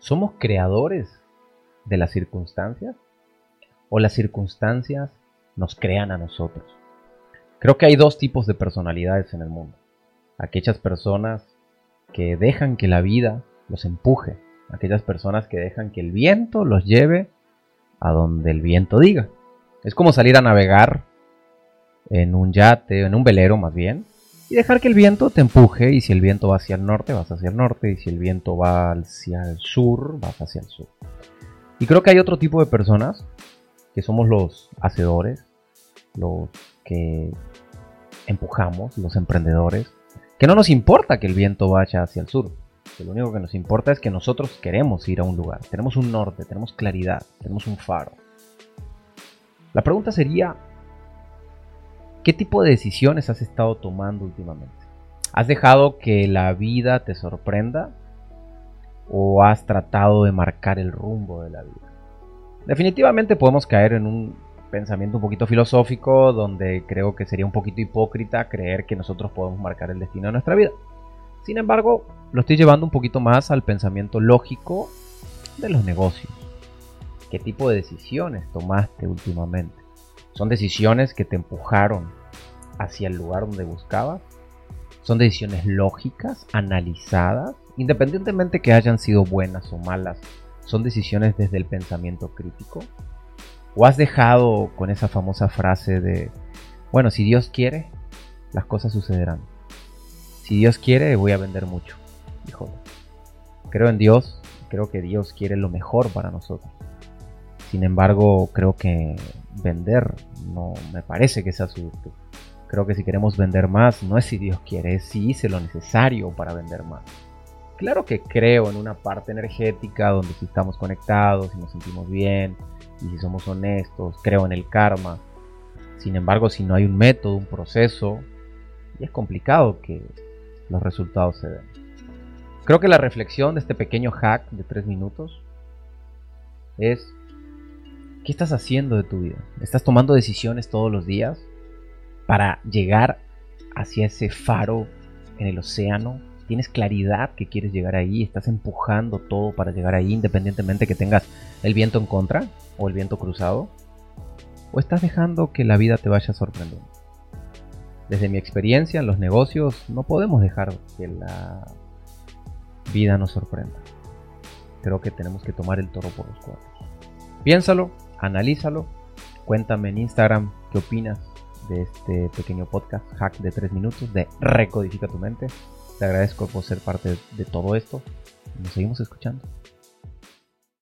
¿Somos creadores de las circunstancias? ¿O las circunstancias nos crean a nosotros? Creo que hay dos tipos de personalidades en el mundo. Aquellas personas que dejan que la vida los empuje. Aquellas personas que dejan que el viento los lleve a donde el viento diga. Es como salir a navegar en un yate, en un velero más bien, y dejar que el viento te empuje y si el viento va hacia el norte, vas hacia el norte y si el viento va hacia el sur, vas hacia el sur. Y creo que hay otro tipo de personas que somos los hacedores, los que empujamos, los emprendedores, que no nos importa que el viento vaya hacia el sur. Lo único que nos importa es que nosotros queremos ir a un lugar, tenemos un norte, tenemos claridad, tenemos un faro. La pregunta sería, ¿Qué tipo de decisiones has estado tomando últimamente? ¿Has dejado que la vida te sorprenda? ¿O has tratado de marcar el rumbo de la vida? Definitivamente podemos caer en un pensamiento un poquito filosófico donde creo que sería un poquito hipócrita creer que nosotros podemos marcar el destino de nuestra vida. Sin embargo, lo estoy llevando un poquito más al pensamiento lógico de los negocios. ¿Qué tipo de decisiones tomaste últimamente? Son decisiones que te empujaron hacia el lugar donde buscabas. Son decisiones lógicas, analizadas, independientemente que hayan sido buenas o malas. Son decisiones desde el pensamiento crítico. ¿O has dejado con esa famosa frase de, bueno, si Dios quiere, las cosas sucederán? Si Dios quiere, voy a vender mucho. Híjole. Creo en Dios, creo que Dios quiere lo mejor para nosotros. Sin embargo, creo que vender no me parece que sea su virtud. Creo que si queremos vender más, no es si Dios quiere, es si hice lo necesario para vender más. Claro que creo en una parte energética donde si estamos conectados, y nos sentimos bien, y si somos honestos, creo en el karma. Sin embargo, si no hay un método, un proceso, es complicado que los resultados se den. Creo que la reflexión de este pequeño hack de tres minutos es ¿Qué estás haciendo de tu vida? ¿Estás tomando decisiones todos los días para llegar hacia ese faro en el océano? ¿Tienes claridad que quieres llegar ahí? ¿Estás empujando todo para llegar ahí independientemente que tengas el viento en contra o el viento cruzado? ¿O estás dejando que la vida te vaya sorprendiendo? Desde mi experiencia en los negocios no podemos dejar que la vida nos sorprenda. Creo que tenemos que tomar el toro por los cuernos. Piénsalo, analízalo. Cuéntame en Instagram qué opinas de este pequeño podcast, hack de 3 minutos, de Recodifica tu mente. Te agradezco por ser parte de todo esto. Nos seguimos escuchando.